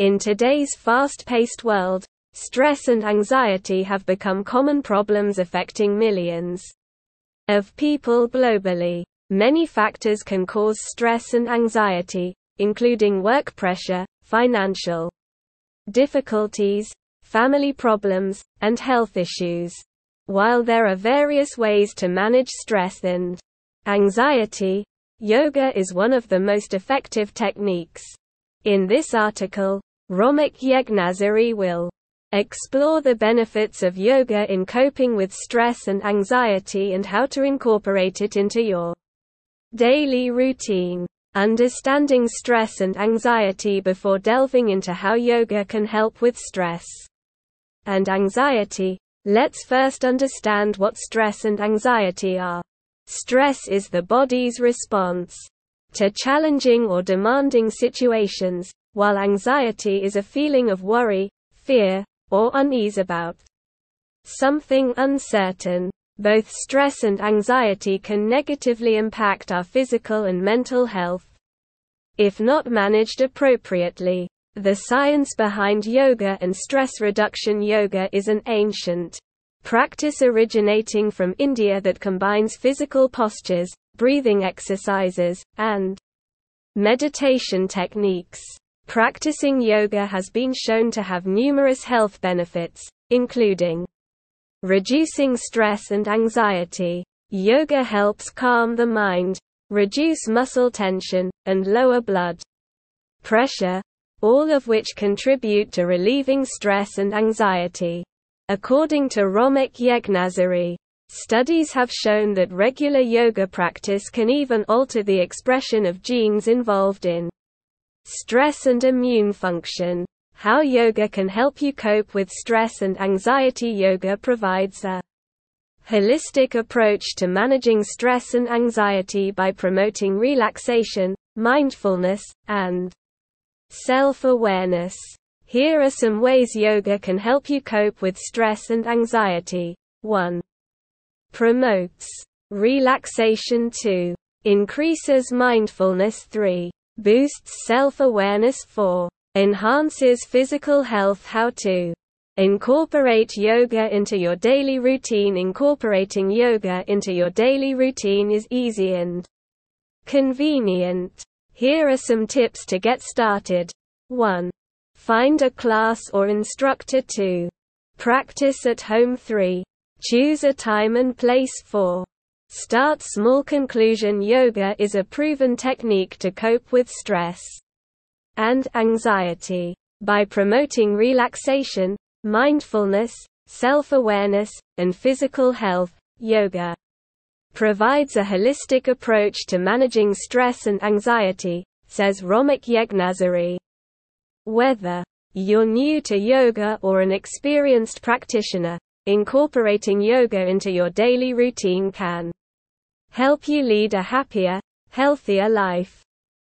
In today's fast-paced world, stress and anxiety have become common problems affecting millions of people globally. Many factors can cause stress and anxiety, including work pressure, financial difficulties, family problems, and health issues. While there are various ways to manage stress and anxiety, yoga is one of the most effective techniques. In this article, Romik Yeghnazary will explore the benefits of yoga in coping with stress and anxiety and how to incorporate it into your daily routine. Understanding stress and anxiety before delving into how yoga can help with stress and anxiety. Let's first understand what stress and anxiety are. Stress is the body's response to challenging or demanding situations, while anxiety is a feeling of worry, fear, or unease about something uncertain. Both stress and anxiety can negatively impact our physical and mental health if not managed appropriately. The science behind yoga and stress reduction yoga is an ancient practice originating from India that combines physical postures, breathing exercises, and meditation techniques. Practicing yoga has been shown to have numerous health benefits, including Reducing stress and anxiety. Yoga helps calm the mind, reduce muscle tension, and lower blood pressure, all of which contribute to relieving stress and anxiety. According to Romik Yeghnazary, studies have shown that regular yoga practice can even alter the expression of genes involved in stress and immune function. How yoga can help you cope with stress and anxiety Yoga provides a holistic approach to managing stress and anxiety by promoting relaxation, mindfulness, and self-awareness. Here are some ways yoga can help you cope with stress and anxiety. 1. Promotes relaxation 2. Increases mindfulness 3. Boosts self-awareness 4 enhances physical health How to incorporate yoga into your daily routine Incorporating yoga into your daily routine is easy and convenient. Here are some tips to get started. 1. Find a class or instructor 2. Practice at home 3. Choose a time and place 4. Start small conclusion yoga is a proven technique to cope with stress and anxiety. By promoting relaxation, mindfulness, self-awareness, and physical health, yoga provides a holistic approach to managing stress and anxiety, says Romik Yeghnazary. Whether you're new to yoga or an experienced practitioner, incorporating yoga into your daily routine can help you lead a happier, healthier life.